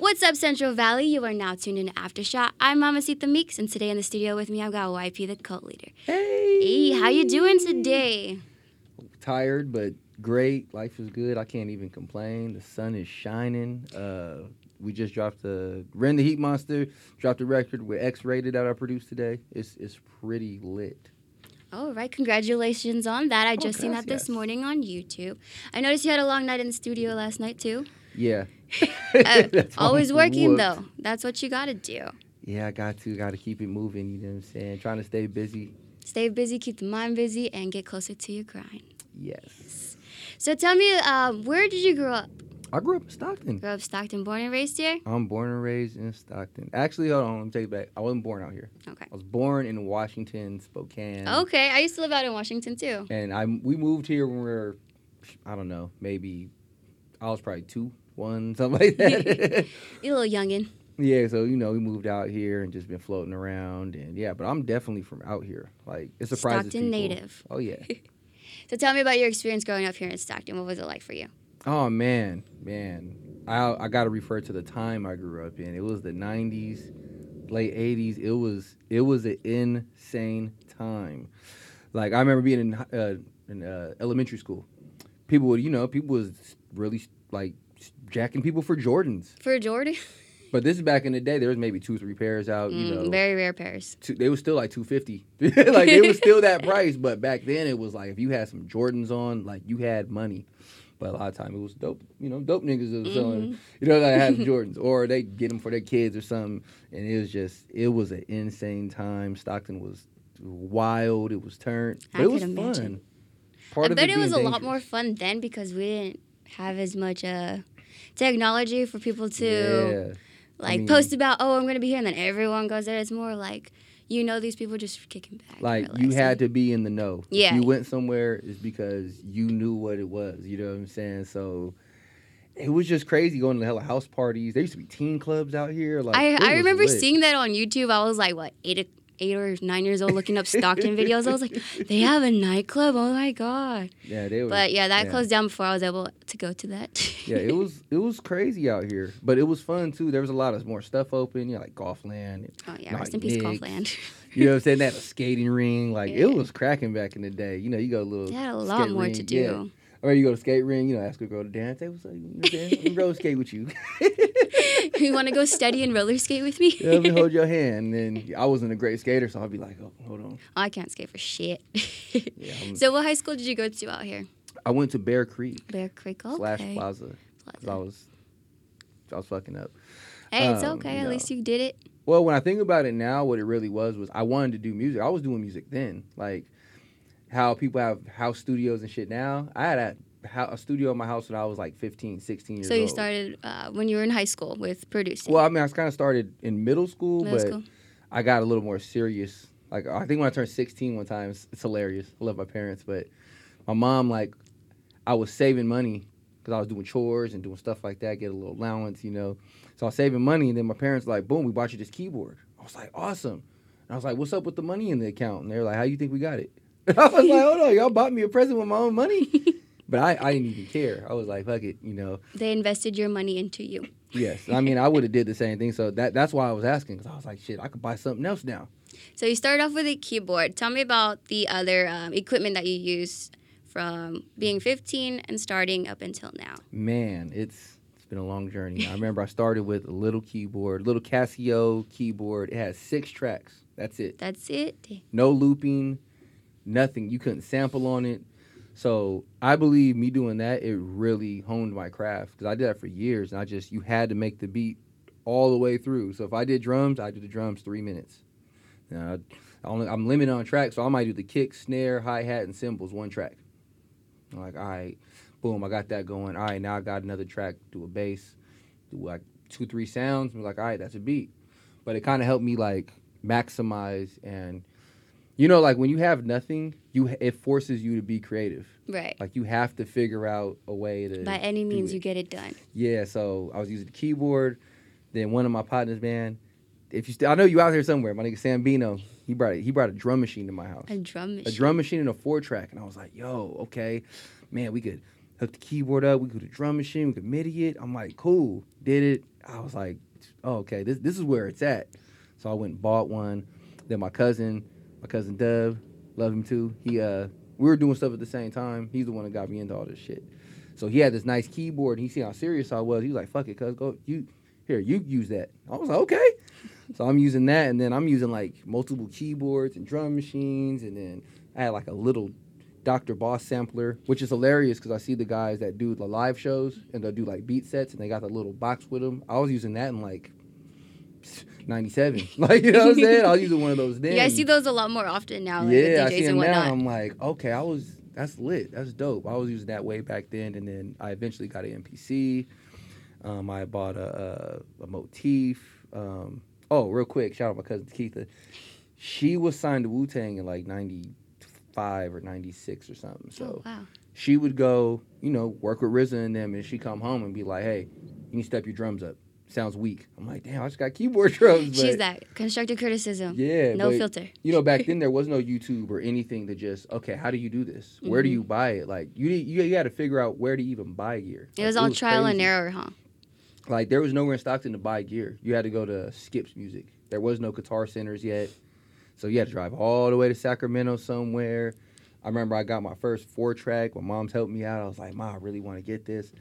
What's up, Central Valley? You are now tuned in to Aftershock. I'm Mamacita Meeks, and today in the studio with me, I've got YP, the cult leader. Hey. Hey, how you doing today? Tired, but great. Life is good. I can't even complain. The sun is shining. Uh, we just dropped the Ren the Heat Monster dropped a record with X Rated that I produced today. It's it's pretty lit. All right, congratulations on that. I Oh, just seen that this morning on YouTube. I noticed you had a long night in the studio last night too. Yeah. Uh, always working whooped. though. That's what you gotta do. Yeah, I got to got to keep it moving. You know what I'm saying? Trying to stay busy. Stay busy, keep the mind busy, and get closer to your grind. Yes. So tell me, uh, where did you grow up? I grew up in Stockton. Grew up Stockton, born and raised here. I'm born and raised in Stockton. Actually, hold on. Let me take it back. I wasn't born out here. Okay. I was born in Washington, Spokane. Okay, I used to live out in Washington too. And I we moved here when we were, I don't know, maybe I was probably two, one, something like that. You a little youngin. yeah, so you know we moved out here and just been floating around and yeah, but I'm definitely from out here. Like it surprises Stockton people. native. Oh yeah. So tell me about your experience growing up here in Stockton. What was it like for you? oh man, man. I I got to refer to the time I grew up in. It was the 90s, late 80s. It was it was an insane time. Like I remember being in uh, in uh, elementary school. People would, you know, people was really like jacking people for Jordans. For Jordan, But this is back in the day. There was maybe two, three pairs out. You Mm, know, very rare pairs. two, they were still like two fifty. like they was still that price. But back then it was like if you had some Jordans on, like you had money. But a lot of time it was dope. You know, dope niggas was selling. You know, that had Jordans, or they get them for their kids or something. And it was just, it was an insane time. Stockton was wild. It was turned, but I it was imagine. fun. Part I bet it being was a lot more fun then because we didn't have as much uh, technology for people to Yeah. like mean- post about. Oh, I'm gonna be here, and then everyone goes there. It's more like you know these people just kicking back. Like you had to be in the know. Yeah. If you went somewhere it's because you knew what it was. You know what I'm saying? So it was just crazy going to the hella house parties. There used to be teen clubs out here. Like I, I remember lit. seeing that on YouTube. I was like, what, eight, eight or nine years old, looking up Stockton videos. I was like, they have a nightclub. Oh my god! Yeah, they were. But yeah, that yeah. closed down before I was able to go to that. yeah, it was it was crazy out here, but it was fun too. There was a lot of more stuff open, you know, like golf land. oh yeah, rest in peace. Golfland. You know what I'm saying? A skating ring. Like Yeah. it was cracking back in the day. You know, you got a little. They had a lot more ring, to yeah. Or you go to skate ring, you know, ask a girl to dance. Hey, what's up? You know what I'm saying? Let me roller skate with you. you want to go steady and roller skate with me? Yeah, let me hold your hand. And then I wasn't a great skater, so I'd be like, oh, hold on. I can't skate for shit. Yeah, I'm- so, what high school did you go to out here? I went to Bear Creek Bear Creek. Okay. slash Plaza because I was, I was fucking up. Hey, it's um, okay. At know. least you did it. Well, when I think about it now, what it really was was I wanted to do music. I was doing music then, like how people have house studios and shit now. I had a, a studio in my house when I was like 15, 16 years old. So you old. started uh, when you were in high school with producing. Well, I mean, I kind of started in middle school, middle but school. I got a little more serious. Like I think when I turned 16 one time, it's, it's hilarious. I love my parents, but my mom like I was saving money because I was doing chores and doing stuff like that, get a little allowance, you know. So I was saving money, and then my parents like, boom, we bought you this keyboard. I was like, awesome. And I was like, what's up with the money in the account? And they're like, how do you think we got it? I was like, hold on, y'all bought me a present with my own money. but I, I didn't even care. I was like, fuck it, you know. They invested your money into you. Yes, I mean, I would have did the same thing. So that that's why I was asking because I was like, shit, I could buy something else now. So you started off with a keyboard. Tell me about the other um, equipment that you used from being 15 and starting up until now. Man, it's it's been a long journey. I remember I started with a little keyboard, little Casio keyboard. It has six tracks. That's it. That's it. No looping, nothing. You couldn't sample on it. So I believe me doing that, it really honed my craft because I did that for years, and I just you had to make the beat all the way through. So if I did drums, I did the drums three minutes. Now, I I'm limited on tracks, so I might do the kick, snare, hi hat, and cymbals one track. I'm like, all right, boom, I got that going. All right, now I got another track, do a bass, do like two, three sounds. I'm like, all right, that's a beat. But it kind of helped me like maximize and, you know, like when you have nothing, you it forces you to be creative. Right. Like you have to figure out a way to. By any means, you get it done. Yeah, so I was using the keyboard. Then one of my partners, man, if you still, I know you out here somewhere. My nigga Sambino, he brought a, he brought a drum machine to my house, A drum machine. a drum machine and a four track, and I was like, yo, okay, man, we could hook the keyboard up. We could do a drum machine. We could MIDI it. I'm like, cool, did it. I was like, oh, okay, this this is where it's at. So I went and bought one. Then my cousin, my cousin Dub, love him too. He uh, we were doing stuff at the same time. He's the one that got me into all this shit. So he had this nice keyboard, and he see how serious I was. He was like, "Fuck it, cuz go you here, you use that." I was like, "Okay." so I'm using that, and then I'm using like multiple keyboards and drum machines, and then I had like a little Dr. Boss sampler, which is hilarious because I see the guys that do the live shows and they'll do like beat sets, and they got the little box with them. I was using that in like 97. like, you know what I'm saying? I was using one of those then. Yeah, I see those a lot more often now. Like, yeah, I see them now. I'm like, okay, I was that's lit. That's dope. I was using that way back then, and then I eventually got an MPC. Um, I bought a, a, a motif. Um, oh, real quick, shout out my cousin Keitha. She was signed to Wu Tang in like '95 or '96 or something. So oh, wow. she would go, you know, work with RZA and them, and she come home and be like, "Hey, you need to step your drums up. Sounds weak." I'm like, "Damn, I just got keyboard drums." She's that constructive criticism. Yeah, No but, filter. You know, back then there was no YouTube or anything to just okay, how do you do this? Where do Mhm. you buy it? Like you you, you had to figure out where to even buy gear. It Like, was all trial and error, huh? Like there was nowhere in Stockton to buy gear. You had to go to Skips Music. There was no guitar centers yet, so you had to drive all the way to Sacramento somewhere. I remember I got my first four track. My mom's helped me out. I was like, "Mom, I really want to get this."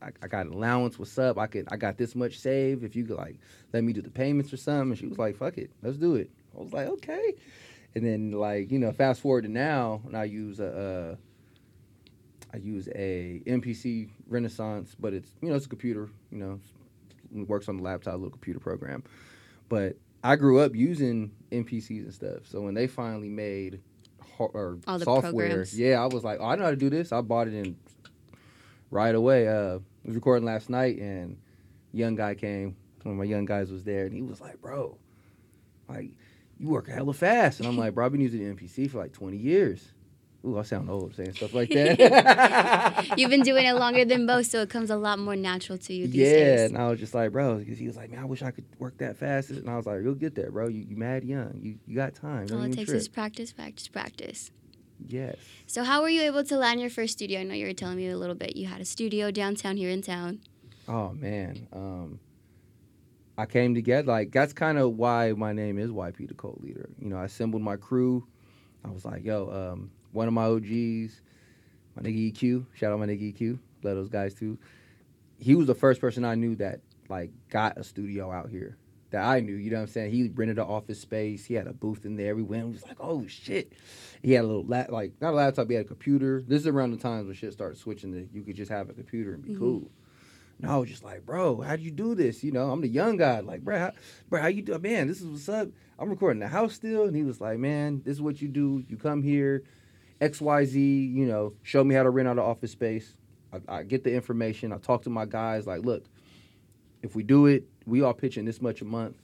I, I got an allowance. What's up? I could. I got this much saved. If you could like let me do the payments or something. And she was like, "Fuck it, let's do it." I was like, "Okay." And then like you know, fast forward to now, and I use a. Uh, I use a MPC Renaissance, but it's you know it's a computer. You know, works on the laptop, a little computer program. But I grew up using MPCs and stuff. So when they finally made or All the software, programs. yeah, I was like, oh, I know how to do this. I bought it in right away. Uh, I was recording last night, and young guy came. One of my young guys was there, and he was like, bro, like you work hella fast. And I'm like, bro, I've been using the MPC for like 20 years. Ooh, I sound old saying stuff like that. You've been doing it longer than most, so it comes a lot more natural to you these yeah, days. and I was just like, bro, because he was like, man, I wish I could work that fast. And I was like, you'll get there, bro. You, you mad young. You you got time. Don't All it takes trip. is practice, practice, practice. Yes. So, how were you able to land your first studio? I know you were telling me a little bit. You had a studio downtown here in town. Oh man. Um, I came together. Like that's kind of why my name is YP, the cult leader. You know, I assembled my crew. I was like, yo, um, one of my OGs, my nigga EQ. Shout out my nigga EQ. Love those guys too. He was the first person I knew that like got a studio out here. That I knew, you know what I'm saying? He rented an office space. He had a booth in there. We went. We was like, oh shit. He had a little lap, like not a laptop. He had a computer. This is around the times when shit started switching to you could just have a computer and be Mhm. cool. And I was just like, bro, how'd you do this? You know, I'm the young guy. Like, bro, how, bro, how you do? Man, this is what's up. I'm recording the house still, and he was like, man, this is what you do. You come here, X, Y, Z. You know, show me how to rent out an office space. I, I get the information. I talk to my guys. Like, look, if we do it, we all pitching this much a month.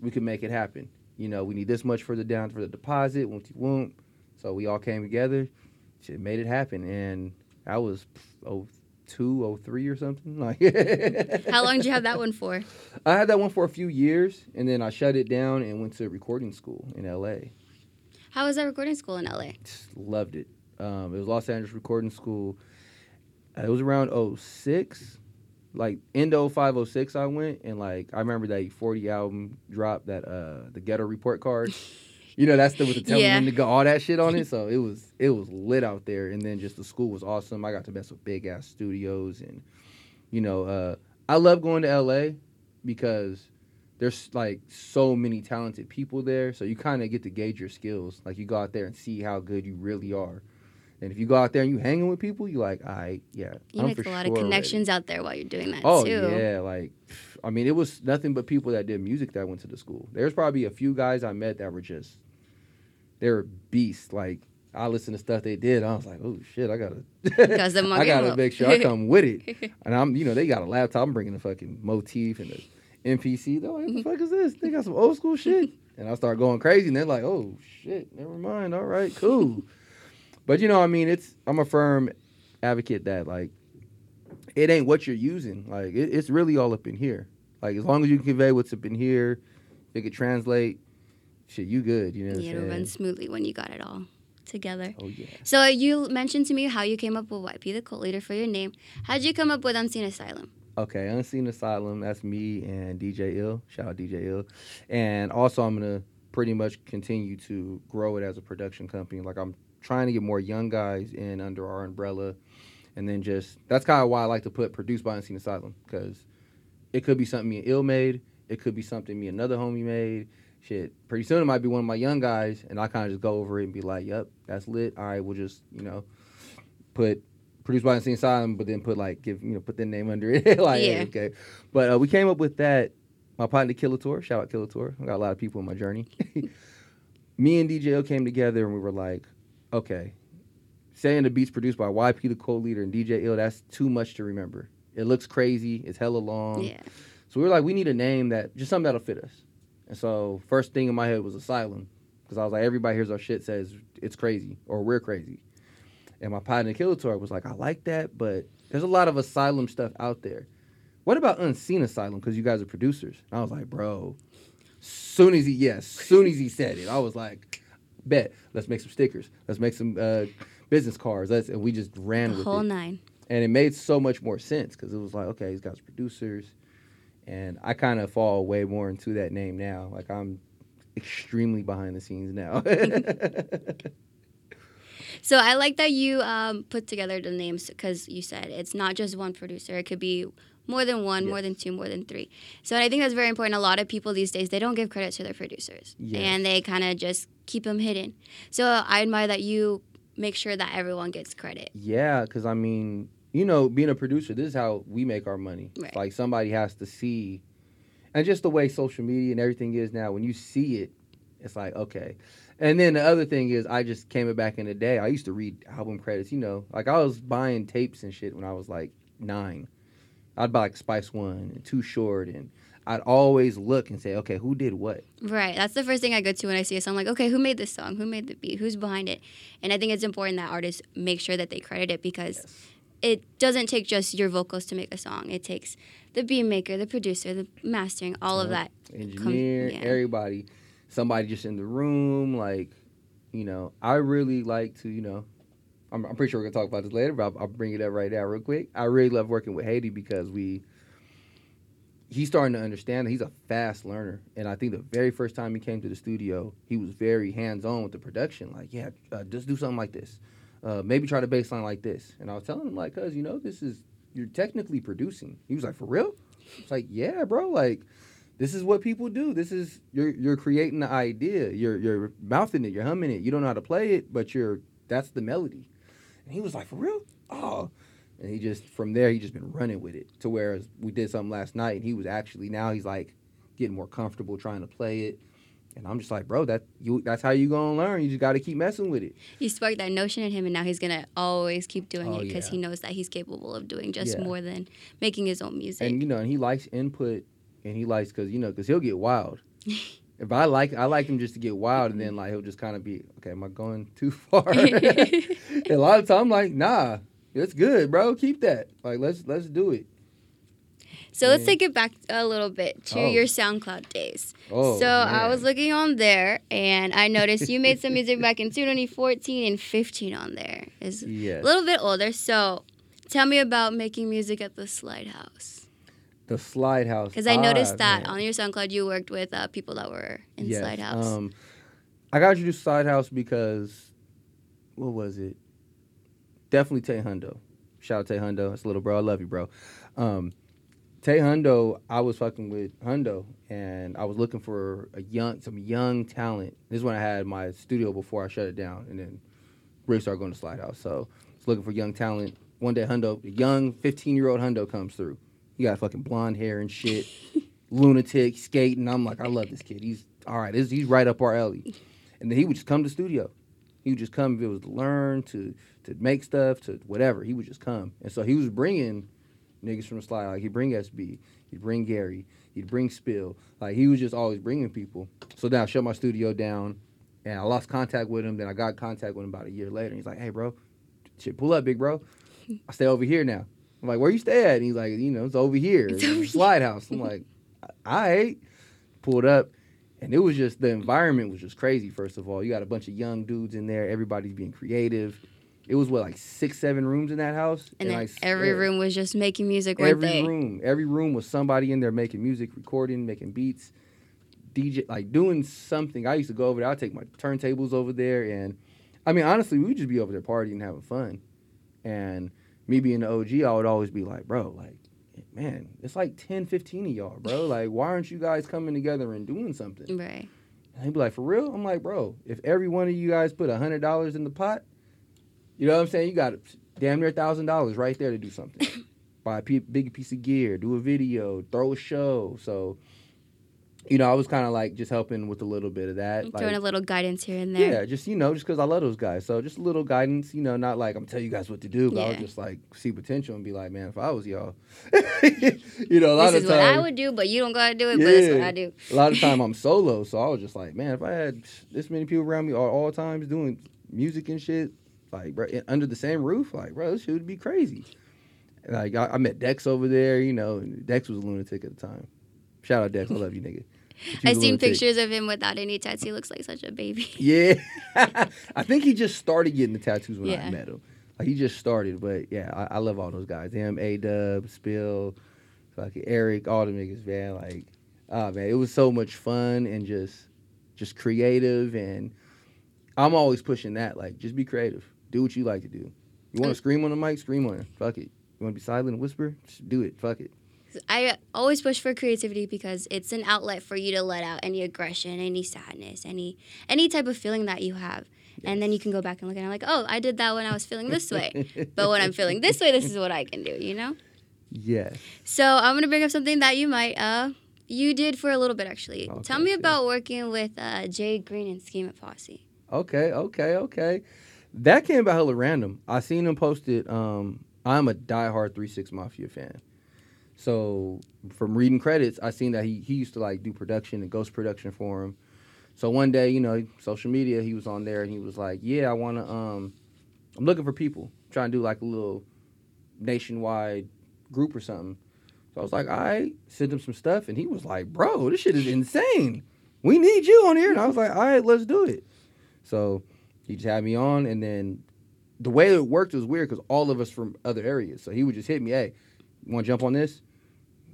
We can make it happen. You know, we need this much for the down for the deposit. Won't you won't? So we all came together. Shit made it happen, and I was oh two, oh three or something. Like, How long did you have that one for? I had that one for a few years, and then I shut it down and went to recording school in L.A. How was that recording school in LA? Just loved it. Um, it was Los Angeles Recording School. Uh, It was around 06. Like end of 05, 06 I went and like I remember that 40 album drop that uh the ghetto report card. you know, that's the with the telling Yeah. them to go all that shit on it. So it was it was lit out there and then just the school was awesome. I got to mess with big ass studios and you know, uh I love going to LA because there's like so many talented people there, so you kind of get to gauge your skills. Like you go out there and see how good you really are. And if you go out there and you hanging with people, you like, I yeah, You I'm make a lot sure of ready." connections out there while you're doing that Oh too. yeah, like I mean, it was nothing but people that did music that went to the school. There's probably a few guys I met that were just they're beasts. Like I listened to stuff they did, I was like, oh shit, I gotta, I gotta make sure I come with it. And I'm, you know, they got a laptop. I'm bringing the fucking motif and the MPC. They're like, what the fuck is this? They got some old school shit. And I start going crazy, and they're like, oh shit, never mind. All right, cool. But you know, I mean, it's I'm a firm advocate that like it ain't what you're using. Like it, it's really all up in here. Like as long as you can convey what's up in here, it could translate. Shit, you good? You know what Yeah, it'll run smoothly when you got it all together. Oh yeah. So you mentioned to me how you came up with YP, the cult leader, for your name. How'd you come up with Unseen Asylum? Okay, Unseen Asylum. That's me and DJ Ill. Shout out DJ Ill. And also, I'm gonna pretty much continue to grow it as a production company. Like I'm trying to get more young guys in under our umbrella, and then just that's kind of why I like to put produced by Unseen Asylum because it could be something me and Ill made. It could be something me and another homie made. Shit, pretty soon it might be one of my young guys, and I kind of just go over it and be like, "Yep, that's lit. All right, we'll just you know put produced by Unseen Asylum, but then put like give you know put their name under it. like Yeah. okay, but uh, we came up with that. My partner Killator, shout out Killator. I got a lot of people in my journey. Me and DJ Ill came together and we were like, okay, saying the beats produced by YP, the cult leader, and DJ Ill, that's too much to remember. It looks crazy. It's hella long. yeah. So we were like, we need a name that just something that'll fit us. And so first thing in my head was Asylum, because I was like, everybody hears our shit says it's crazy or we're crazy. And my partner Killator was like, I like that, but there's a lot of Asylum stuff out there. What about Unseen Asylum? Because you guys are producers. And I was like, bro. Soon as he yes, soon as he said it, I was like, bet. Let's make some stickers. Let's make some uh, business cards. Let's and we just ran The with whole it nine. and it made so much more sense because it was like, okay, these guys are producers, and I kind of fall way more into that name now. Like I'm extremely behind the scenes now. So I like that you um, put together the names because you said it's not just one producer. It could be more than one, more than two, more than three. So I think that's very important. A lot of people these days they don't give credit to their producers, Yes. and they kind of just keep them hidden. So I admire that you make sure that everyone gets credit. yeah, because I mean, you know, being a producer, this is how we make our money. Right. Like somebody has to see, and just the way social media and everything is now. When you see it, it's like okay. And then the other thing is, I just came back in the day. I used to read album credits. You know, like I was buying tapes and shit when I was like nine. I'd buy like Spice One and Too Short, and I'd always look and say, okay, who did what? Right. That's the first thing I go to when I see a song. Like, okay, who made this song? Who made the beat? Who's behind it? And I think it's important that artists make sure that they credit it because it doesn't take just your vocals to make a song. It takes the beat maker, the producer, the mastering, all of that. engineer, yeah. everybody, somebody just in the room. Like, you know, I really like to, you know, I'm, I'm pretty sure we're gonna talk about this later, but I'll, I'll bring it up right now, real quick. I really love working with Haiti because we. He's starting to understand that he's a fast learner, and I think the very first time he came to the studio, he was very hands on with the production. Like, yeah, uh, just do something like this, uh, maybe try the bass line like this. And I was telling him like, cause you know, this is you're technically producing. He was like, for real? It's like, yeah, bro. Like, this is what people do. This is you're you're creating the idea. You're you're mouthing it. You're humming it. You don't know how to play it, but you're that's the melody. And he was like, for real? Oh. And he just from there he just been running with it to where we did something last night and he was actually now he's like getting more comfortable trying to play it. And I'm just like, bro, that you that's how you gonna learn. You just got to keep messing with it. You sparked that notion in him, and now he's gonna always keep doing Oh, it because yeah. he knows that he's capable of doing just Yeah. more than making his own music. And you know, and he likes input, and he likes because you know, because he'll get wild. if I like, I like him just to get wild, and then like he'll just kind of be, okay, am I going too far? a lot of time, I'm like, nah, it's good, bro. Keep that. Like, let's let's do it. so let's take it back a little bit to Oh. your SoundCloud days. Oh, so I was looking on there, and I noticed you made some music back in 2014 and 15 on there. Is yes, a little bit older. So tell me about making music at the Slide House. The Slide House. Because I noticed Ah, that man. on your SoundCloud you worked with uh, people that were in Yes, Slide House. Um, I got introduced to Slide House because what was it? Definitely Tay Hundo. Shout out Tay Hundo. That's a little bro. I love you, bro. Um, Tay Hundo, I was fucking with Hundo, and I was looking for a young, some young talent. This is when I had my studio before I shut it down, and then really started going to Slide House. So I was looking for young talent. One day, Hundo, a young 15 year old Hundo comes through. He got fucking blonde hair and shit, lunatic, skating. I'm like, I love this kid. He's all right. This, he's right up our alley. And then he would just come to the studio. He would just come if it was to learn, to to make stuff, to whatever. He would just come. And so he was bringing niggas from the slide. Like he'd bring SB, he'd bring Gary, he'd bring Spill. Like he was just always bringing people. So then I shut my studio down, and I lost contact with him. Then I got contact with him about a year later. And he's like, "Hey, bro, shit, pull up, big bro. I stay over here now." I'm like, "Where you stay at?" And he's like, "You know, it's over here, It's over the here." slide house." I'm like, "I ain't." Pulled up, and it was just the environment was just crazy. First of all, you got a bunch of young dudes in there. Everybody's being creative. it was what like six, seven rooms in that house, And, then I every room was just making music, every they? room, every room was somebody in there making music, recording, making beats, DJ, like doing something. I used to go over there. I'd take my turntables over there, and I mean, honestly, we would just be over there partying, and having fun. And me being the OG, I would always be like, bro, like, man, it's like 10, 15 of y'all, bro. Like, why aren't you guys coming together and doing something? Right. And he'd be like, for real? I'm like, bro, if every one of you guys put a hundred dollars in the pot, you know what I'm saying? You got damn near a thousand dollars right there to do something. Buy a p- big piece of gear, do a video, throw a show. So, you know, I was kind of like just helping with a little bit of that. Throwing a little guidance here and there. yeah, just you know, just because I love those guys. So just a little guidance, you know, not like I'm telling you guys what to do, but I Yeah. just like see potential and be like, man, if I was y'all, you know, a lot This of is what I would do, but you don't gotta do it. But that's what Yeah. I do. a lot of time I'm solo, so I was just like, man, if I had this many people around me all, all times doing music and shit, like bro, under the same roof, like bro, this shit would be crazy. Like I, I met Dex over there, you know, and Dex was a lunatic at the time. Shout out Dex, I love you, nigga. I seen pictures of him without any tats. He looks like such a baby. Yeah, I think he just started getting the tattoos when I met him. Like he just started, but yeah, I, I love all those guys. Him, A Dub, Spill, fucking Eric, all the niggas, man. Like, ah man, it was so much fun and just, just creative. And I'm always pushing that. Like, just be creative. Do what you like to do. You want to And- scream on the mic? Scream on it. Fuck it. You want to be silent and whisper? Just do it. Fuck it. I always push for creativity because it's an outlet for you to let out any aggression, any sadness, any any type of feeling that you have. And then you can go back and look at it like, oh, I did that when I was feeling this way. but when I'm feeling this way, this is what I can do, you know? Yes. So I'm gonna bring up something that you might uh you did for a little bit actually. Okay, Tell me sure. about working with uh, Jay Green and Schema Posse. Okay, okay, okay. That came about hella random. I seen him posted. Um, I'm a diehard Three Six Mafia fan. So from reading credits, I seen that he he used to like do production and ghost production for him. So one day, you know, social media, he was on there and he was like, "Yeah, I want to. Um, I'm looking for people, trying to do like a little nationwide group or something." So I was like, "All right," sent him some stuff, and he was like, "Bro, this shit is insane. We need you on here." And I was like, "All right, let's do it." So he just had me on, and then the way it worked was weird because all of us from other areas. So he would just hit me, "Hey, want to jump on this?"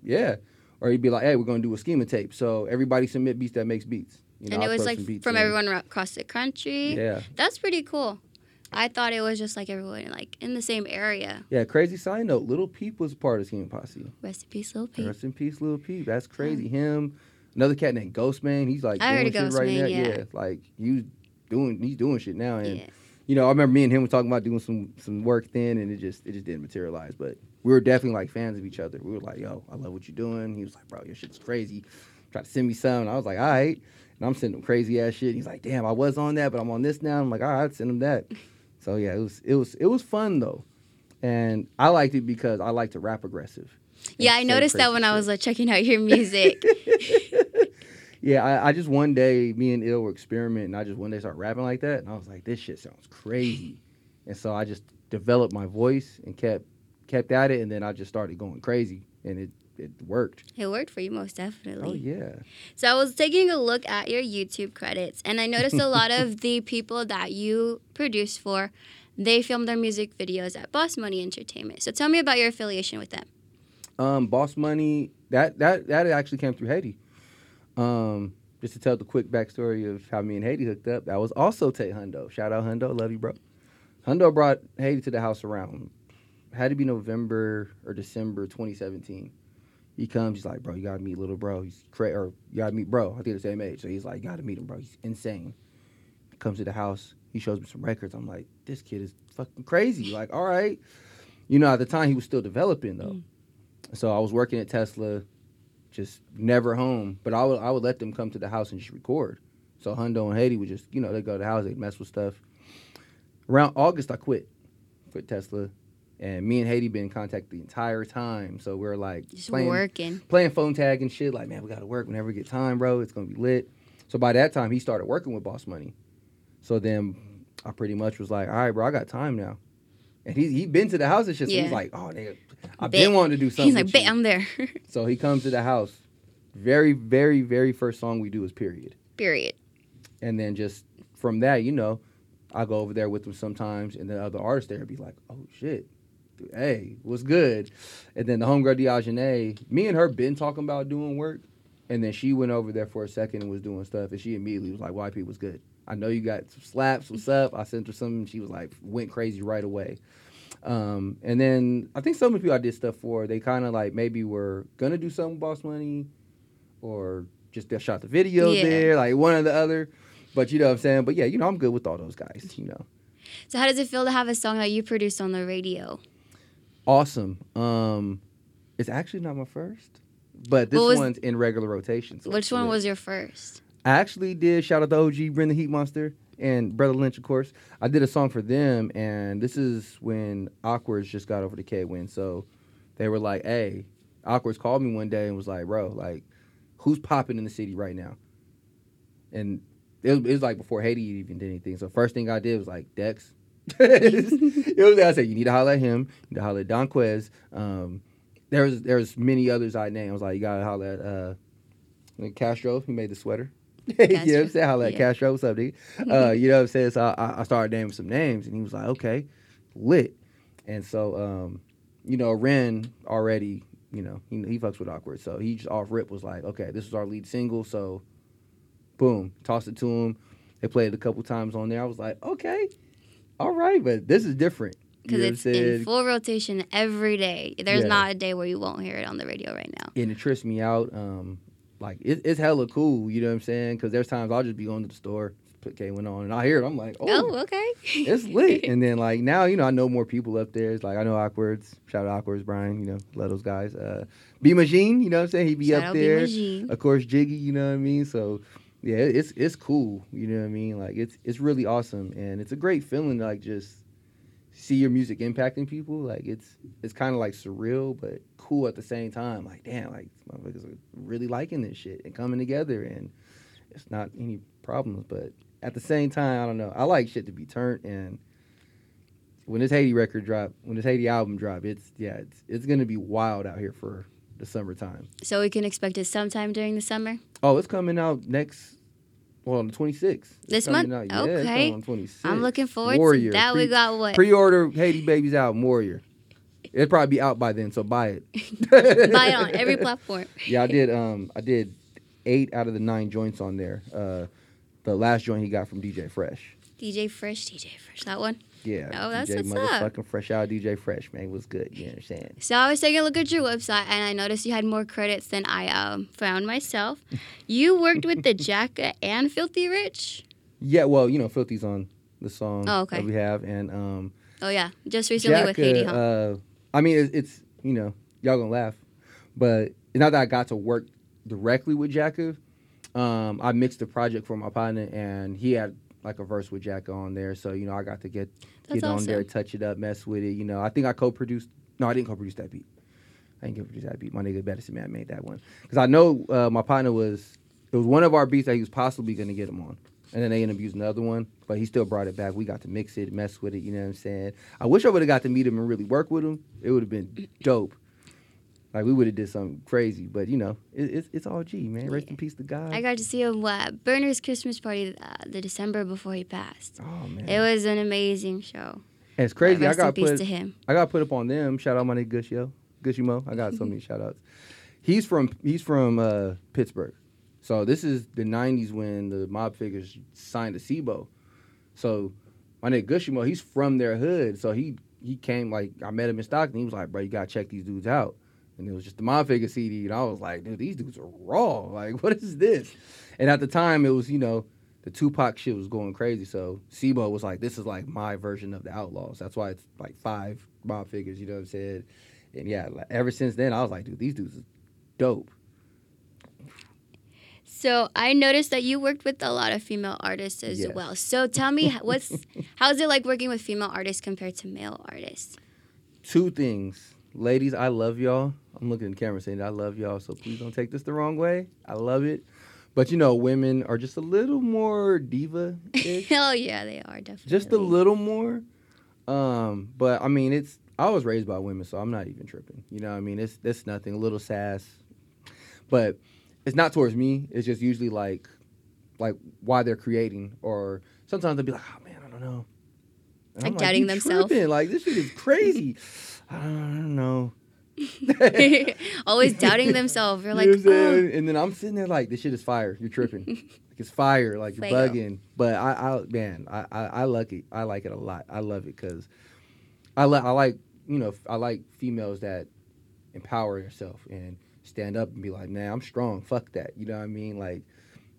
Yeah. Or he'd be like, "Hey, we're gonna do a schema tape." So everybody submit beats that makes beats. You know, and it was like from in. everyone across the country. Yeah, That's pretty cool. I thought it was just like everyone like in the same area. yeah. Crazy side note: Little Peep was part of Schema Posse. Rest in peace, Lil Peep. Rest in peace, Little Peep. That's crazy. Him, another cat named Ghostemane. He's like I doing shit right Ghostemane, now. yeah. like he's doing he's doing shit now, and Yeah. you know, I remember me and him were talking about doing some some work then, and it just it just didn't materialize. But we were definitely like fans of each other. We were like, "Yo, I love what you're doing." He was like, "Bro, your shit's crazy." Tried to send me some, and I was like, "All right." And I'm sending him crazy ass shit. And he's like, "Damn, I was on that, but I'm on this now." I'm like, "All right, I'd send him that." So yeah, it was it was it was fun though, and I liked it because I like to rap aggressive. Yeah, I noticed that when I was like uh, checking out your music. Yeah, I, I just one day, me and Ill were experimenting. I just one day started rapping like that, and I was like, "This shit sounds crazy," and so I just developed my voice and kept kept at it, and then I just started going crazy, and it it worked. it worked for you most definitely. Oh yeah, So I was taking a look at your YouTube credits, and I noticed a lot of the people that you produce for, they filmed their music videos at Boss Money Entertainment. So tell me about your affiliation with them. um, Boss Money that that that actually came through Haiti. Um, just to tell the quick backstory of how me and Haiti hooked up, that was also Tay Hundo. Shout out Hundo, love you, bro. Hundo brought Haiti to the house around had to be November or December 2017. He comes, he's like, bro, you gotta meet little bro. He's cra- or you gotta meet bro. I think the same age, so he's like, you gotta meet him, bro. He's insane. Comes to the house, he shows me some records. I'm like, this kid is fucking crazy. Like, all right, you know, at the time he was still developing though. Mm. So I was working at Tesla, just never home. But I would I would let them come to the house and just record. So Hundo and Haiti would just, you know, they go to the house, they mess with stuff. Around August, I quit, quit Tesla, and me and Haiti been in contact the entire time. So we're like Just playing working. playing phone tag and shit. Like, man, we gotta work whenever we get time, bro. It's gonna be lit. So by that time, he started working with Boss Money. So then I pretty much was like, all right, bro, I got time now. And he's he been to the house and shit. So he's like, oh, nigga, I've Bet. been wanting to do something. He's like, bet you." I'm there. So he comes to the house. Very, very, very first song we do is Period. Period. And then just from that, you know, I go over there with them sometimes, and the other artists there be like, "Oh shit, hey, what's good?" And then the homegirl Diogene, me and her been talking about doing work, and then she went over there for a second and was doing stuff, and she immediately was like, "YP was good. I know you got some slaps. What's up?" I sent her some, and she was like, went crazy right away. Um, and then I think some of the people I did stuff for, they kind of like maybe were gonna do something with Boss Money, or just they shot the video Yeah. there, like one or the other. But you know what I'm saying. But yeah, you know I'm good with all those guys. You know, So how does it feel to have a song that you produced on the radio? Awesome. Um, it's actually not my first, but this was- one's in regular rotation. so Which one was your first? I actually did shout out to OG, Bring the Heat Monster, and Brother Lynch, of course. I did a song for them, and this is when Awkwards just got over the KWIN. So they were like, hey, Awkwards called me one day and was like, bro, like, who's popping in the city right now? And it was, it was like before Haiti even did anything. So first thing I did was like, Dex. it was, I said, you need to holler at him. You need to holler at Don Quez. Um, there was there was many others I named. I was like, you gotta holler at uh, like Castro. He made the sweater. you know what I'm saying? Holler at yeah. Castro. What's up, dude? Uh, you know what I'm saying? So I, I started naming some names, and he was like, okay, lit. And so, um, you know, Ren already, you know, he, he fucks with awkward. So he just off rip was like, okay, this is our lead single. So, boom, tossed it to him. They played it a couple times on there. I was like, okay, all right, but this is different. You Because know it's in full rotation every day. There's Yeah. not a day where you won't hear it on the radio right now. and it trips me out. Um, like it, it's hella cool. You know what I'm saying? Because there's times I'll just be going to the store, put KWIN on, and I hear it. I'm like, oh, Oh, okay. it's lit. and then like now, you know, I know more people up there. It's like I know Awkwards. Shout out Awkwards, Brian. You know, love those guys. Uh, B Machine. You know what I'm saying? he'd be Shout up there. Of course, Jiggy. You know what I mean? So. Yeah, it's it's cool, you know what I mean. Like it's it's really awesome, and it's a great feeling to like just see your music impacting people. Like it's it's kind of like surreal, but cool at the same time. Like damn, like motherfuckers are really liking this shit and coming together, and it's not any problems. But at the same time, I don't know. I like shit to be turned, and when this Haiti record drop, when this Haiti album drop, it's yeah, it's it's gonna be wild out here for the summertime. So we can expect it sometime during the summer. Oh, it's coming out next. Well, on the 26th. This month? Out. Yeah, Okay. on 26th. I'm looking forward Warrior. to that. Pre- we got what? Pre-order Haiti Baby's album, Warrior. It'll probably be out by then, so buy it. Buy it on every platform. Yeah, I did. Um, I did eight out of the nine joints on there. Uh, the last joint he got from DJ Fresh. DJ Fresh, DJ Fresh, that one. Yeah. Oh, that's DJ what's up. motherfucking Fresh out DJ Fresh, man. Was good. You understand? So I was taking a look at your website and I noticed you had more credits than I um, found myself. You worked with the Jacka and Filthy Rich. Yeah. Well, you know, Filthy's on the song Oh, okay. that we have, and um, Oh yeah, just recently with Jacka, Haiti, huh? uh, I mean, it's, it's you know, y'all gonna laugh, but it's not that I got to work directly with Jacka. Um, I mixed the project for my partner, and he had like a verse with Jacka on there, so you know, I got to get That's get on there, touch it up, mess with it. You know, I think I co-produced. No, I didn't co-produce that beat. I didn't co-produce that beat. My nigga Madison Man made that one because I know uh, my partner was. It was one of our beats that he was possibly gonna get him on. And then they ended up using another one, but he still brought it back. We got to mix it, mess with it. You know what I'm saying? I wish I would have got to meet him and really work with him. It would have been dope. Like we would have did something crazy, but you know, it, it's it's all G, man. Rest in peace to God. I got to see him at Burner's Christmas party uh, the December before he passed. oh man, It was an amazing show. and it's crazy. I got peace put to him. I got put up on them. Shout out my nigga Gush Yo, Gushy Mo. I got so many shout outs. He's from he's from uh, Pittsburg, so this is the '90s when the Mob Figaz signed to C-Bo. So my nigga Gushy Mo, he's from their hood, so he he came like I met him in Stockton. He was like, bro, you gotta check these dudes out. And it was just the mob figure CD, and I was like, dude, these dudes are raw. Like, what is this? And at the time, it was you know the Tupac shit was going crazy. So C-Bo was like, this is like my version of the Outlaws. That's why it's like five Mob Figaz. You know what I'm saying? And yeah, like, ever since then, I was like, dude, these dudes is dope. So I noticed that you worked with a lot of female artists as Yes. well. So tell me, what's how's it like working with female artists compared to male artists? Two things, ladies, I love y'all. I'm looking in the camera saying I love y'all, so please don't take this the wrong way. I love it. But you know, women are just a little more diva oh yeah, they are definitely. just a little more. Um, but I mean, it's I was raised by women, so I'm not even tripping. You know, what I mean, it's it's nothing. A little sass, but it's not towards me. It's just usually like, like why they're creating, or sometimes they'll be like, oh man, I don't know. And Like I'm doubting "You themselves." tripping. Like this shit is crazy. I don't know. Always doubting themselves. You're like, You know oh. and then I'm sitting there like, this shit is fire. You're tripping. like it's fire. Like you're Fuego. bugging. But I, I man, I, I, I like it. I like it a lot. I love it because I like, I like, you know, I like females that empower yourself and stand up and be like, man, I'm strong. Fuck that. You know what I mean? Like,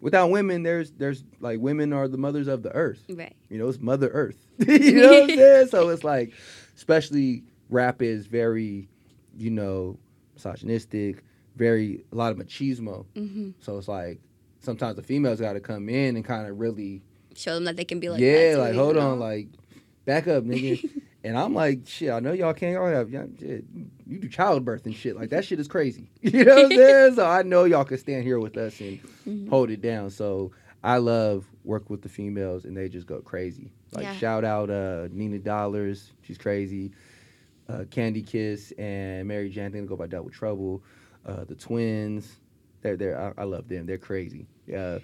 without women, there's, there's like women are the mothers of the earth. right. You know, it's Mother Earth. you know what I'm saying? So it's like, especially rap is very, you know, misogynistic, very a lot of machismo. hmm So it's like sometimes the females got to come in and kind of really, Show them that they can be like, yeah, like hold know? on, like back up, nigga. and I'm like, shit, I know y'all can't y'all have y'all, shit, you do childbirth and shit like that. Shit is crazy. You know what I'm saying? So I know y'all can stand here with us and Mhm. hold it down. So I love work with the females and they just go crazy. Like Yeah. shout out uh, Nina Dollars, she's crazy. Uh, Candy Kiss and Mary Jan, they go by Double Trouble. Uh, the twins, they're they're I, I love them. They're crazy. Uh,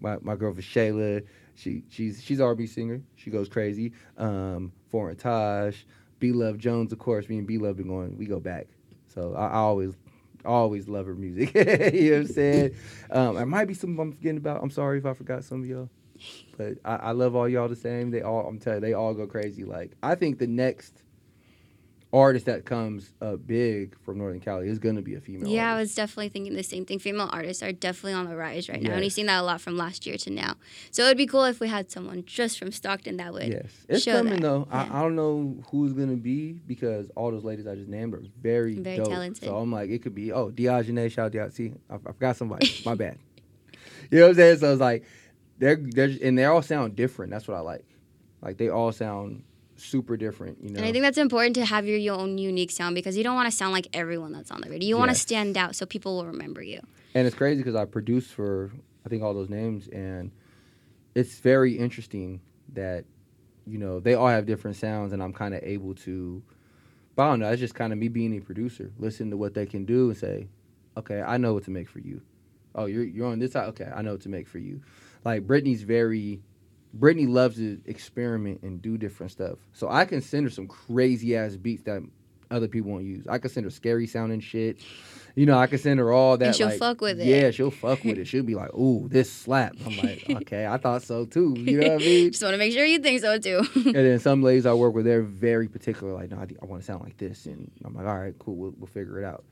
my my girl Shayla, she she's she's R&B singer. She goes crazy. Um, Foreign Taj, B Love Jones, of course. Me and B Love been going. We go back. So I, I always always love her music. you know what I'm saying? Um, there might be some I'm forgetting about. I'm sorry if I forgot some of y'all. But I, I love all y'all the same. They all I'm telling you, they all go crazy. Like I think the next artist that comes up big from Northern Cali is gonna be a female. Yeah, I was definitely thinking the same thing. Female artists are definitely on the rise right now, and you've seen that a lot from last year to now. So it would be cool if we had someone just from Stockton that would. Yes, it's coming that, though. yeah. I, I don't know who's gonna be because all those ladies I just named are very, Very dope. talented. So I'm like, it could be oh Diogenes, shout out. See, I, I forgot somebody. My bad. You know what I'm saying? So it's like they're they're and they all sound different. That's what I like. Like they all sound super different. You know. And I think that's important to have your, your own unique sound because you don't want to sound like everyone that's on the radio. You want to stand out so people will remember you. And it's crazy because I produced for I think all those names, and it's very interesting that you know they all have different sounds, and I'm kind of able to. But I don't know. It's just kind of me being a producer, listen to what they can do, and say, okay, I know what to make for you. Oh, you're you're on this side. Okay, I know what to make for you. Like Brittany's very. Brittany loves to experiment and do different stuff. So I can send her some crazy ass beats that other people won't use. I can send her scary sounding shit. You know, I can send her all that. And she'll like- fuck with it. Yeah, she'll fuck with it. She'll be like, "Ooh, this slap." I'm like, "Okay, I thought so too." You know what I mean? Just want to make sure you think so too. and then some ladies I work with, they're very particular. Like, no, I, I want to sound like this, and I'm like, "All right, cool, we'll, we'll figure it out."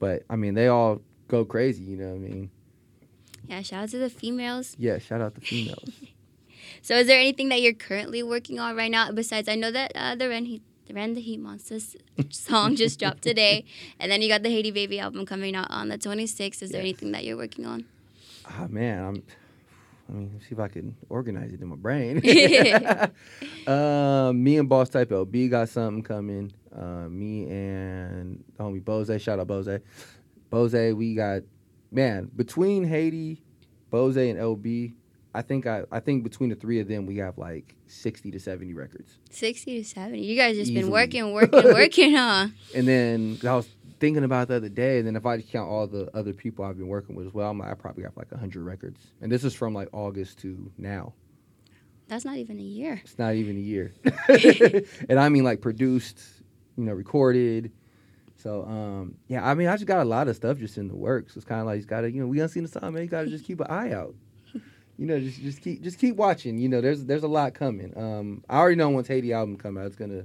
But I mean, they all go crazy. You know what I mean? yeah, shout out to the females. Yeah. Shout out to the females. So, is there anything that you're currently working on right now? Besides, I know that uh, the Ren Heat, the Ren the Heat Monsters song just dropped today, and then you got the Haiti Baby album coming out on the 26th. Is there Yes. anything that you're working on? Ah man, I'm. I mean, let's see if I can organize it in my brain. um, me and Boss Type LB got something coming. Uh, me and the homie Bose, shout out Bose. Bose, we got man between Haiti, Bose, and LB. I think I, I think between the three of them, we have like sixty to seventy records. 60 to 70. You guys just been Easily. working, working, working, huh? And then I was thinking about the other day, and then if I just count all the other people I've been working with as well, I'm like, I probably got like hundred records. And this is from like August to now. That's not even a year. It's not even a year. and I mean like produced, you know, recorded. So um yeah, I mean I just got a lot of stuff just in the works. It's kinda like you gotta, you know, we Unseen Asylum, man, you gotta just keep an eye out. You know, just just keep just keep watching. You know, there's there's a lot coming. Um I already know once Haiti album come out, it's gonna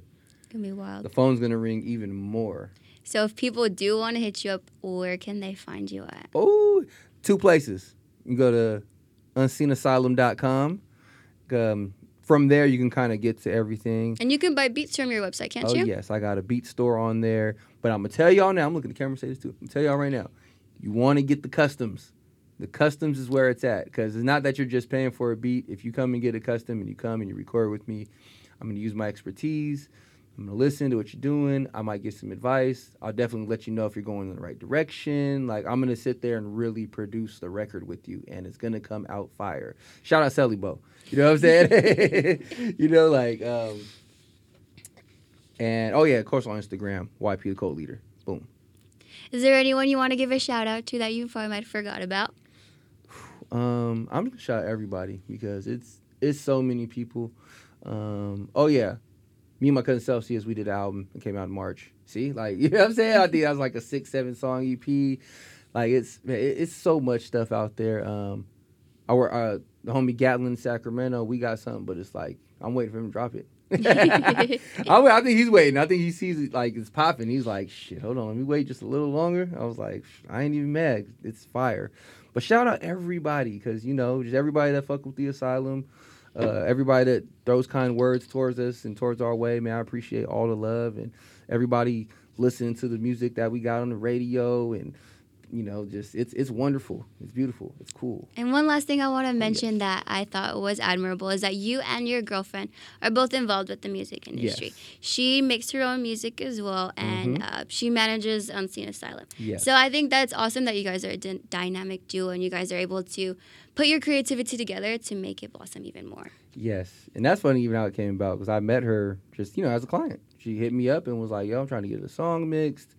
Gonna be wild. the phone's gonna ring even more. So, if people do want to hit you up, where can they find you at? Oh, two places. You go to unseenasylum.com. Um, from there, you can kind of get to everything. And you can buy beats from your website, can't oh you? yes, I got a beat store on there. But I'm gonna tell y'all now. I'm looking at the camera. Say this too. I'm gonna tell y'all right now. You want to get the customs. The customs is where it's at because it's not that you're just paying for a beat. If you come and get a custom and you come and you record with me, I'm gonna use my expertise. I'm gonna listen to what you're doing. I might get some advice. I'll definitely let you know if you're going in the right direction. Like I'm gonna sit there and really produce the record with you, and it's gonna come out fire. Shout out Sally Bo. You know what I'm saying? you know, like, um, and oh yeah, of course on Instagram, YP the cult leader. Boom. Is there anyone you want to give a shout out to that you probably might have forgot about? Um, I'm just gonna shout out everybody because it's it's so many people. Um, oh yeah, me and my cousin Celsius, we did an album. It came out in March. See, like you know what I'm saying? I think that was like a six, seven song EP. Like it's man, it, it's so much stuff out there. Um, our uh, the homie Gatlin Sacramento, we got something, but it's like I'm waiting for him to drop it. I, I think he's waiting. I think he sees it like it's popping. He's like, shit, hold on, let me wait just a little longer. I was like, I ain't even mad. It's fire. But shout out everybody, cause you know, just everybody that fuck with the asylum, uh, everybody that throws kind words towards us and towards our way. Man, I appreciate all the love and everybody listening to the music that we got on the radio and you know, just it's it's wonderful. It's beautiful. It's cool. And one last thing I want to mention that I thought was admirable is that you and your girlfriend are both involved with the music industry. Yes. She makes her own music as well, and Mhm. uh, she manages Unseen Asylum. Yes. So I think that's awesome that you guys are a dynamic duo and you guys are able to put your creativity together to make it blossom even more. Yes, and that's funny even how it came about because I met her just you know as a client. She hit me up and was like, "Yo, I'm trying to get a song mixed,"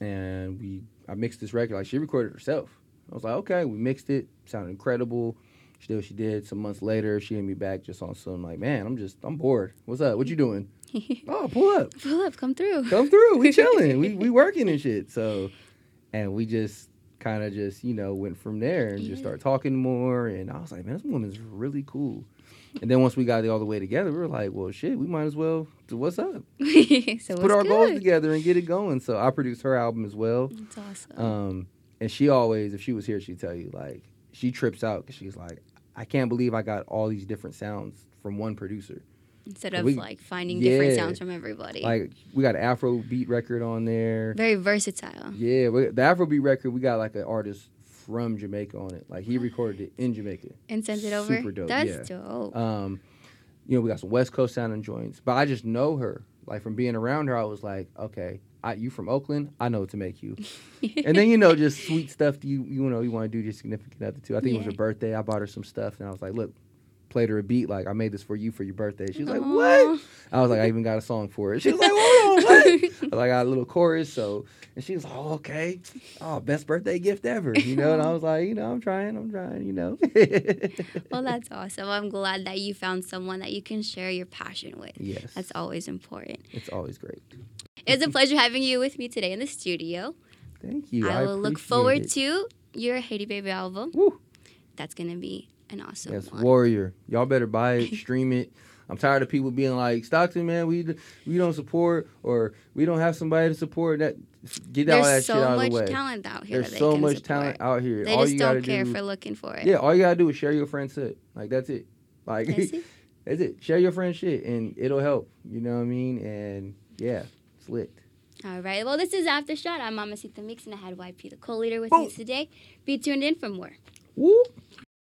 and we I mixed this record. Like she recorded it herself. I was like, "Okay," we mixed it. Sounded incredible. She did what she did. Some months later, she hit me back just on some like, "Man, I'm just I'm bored. What's up? What you doing? oh, pull up, Pull up, come through. come through. We chilling. we we working and shit." So, and we just kind of just you know went from there and Yeah. just started talking more. And I was like, "Man, this woman's really cool." And then once we got it all the way together, we were like, well, shit, we might as well do what's up. so Put our it's goals together and get it going. So I produced her album as well. That's awesome. Um, and she always, if she was here, she'd tell you, like, she trips out because she's like, I can't believe I got all these different sounds from one producer. Instead of we- like finding different sounds from everybody. Like, we got an Afro beat record on there. Very versatile. Yeah, we, the Afro beat record, we got like an artist from Jamaica on it. Like, he recorded it in Jamaica. And sent it over. Super dope, That's yeah. dope. Um, you know, we got some West Coast sounding joints, but I just know her. Like from being around her, I was like, okay, I, you from Oakland, I know what to make you. and then you know, just sweet stuff you you know you want to do to your significant other too. I think it was her birthday. I bought her some stuff, and I was like, look, played her a beat like I made this for you for your birthday. She was like, what? I was like, I even got a song for it. She was like, hold on, what? I like, I got a little chorus, so and she was like, oh, okay, oh, best birthday gift ever, you know. And I was like, you know, I'm trying, I'm trying, you know. well, that's awesome. I'm glad that you found someone that you can share your passion with. yes, That's always important. it's always great. It's a pleasure having you with me today in the studio. Thank you. I will look forward it. to your Haiti Baby album. Woo. That's going to be an awesome Yes, one. Warrior. Y'all better buy it, stream it. I'm tired of people being like, Stockton, man, we we don't support or we don't have somebody to support. That get all that There's shit so out of the way. There's so much talent out here. There's so much support. talent out here. They all just you don't care do, for looking for it. yeah, all you gotta do is share your friend's shit. Like that's it. Like That's it. that's it. Share your friend's shit, and it'll help. You know what I mean? And yeah, it's lit. All right. Well, this is After Shot. I'm Mamacita Mix, and I had YP, the cult leader, with Boom. me today. Be tuned in for more. Woo.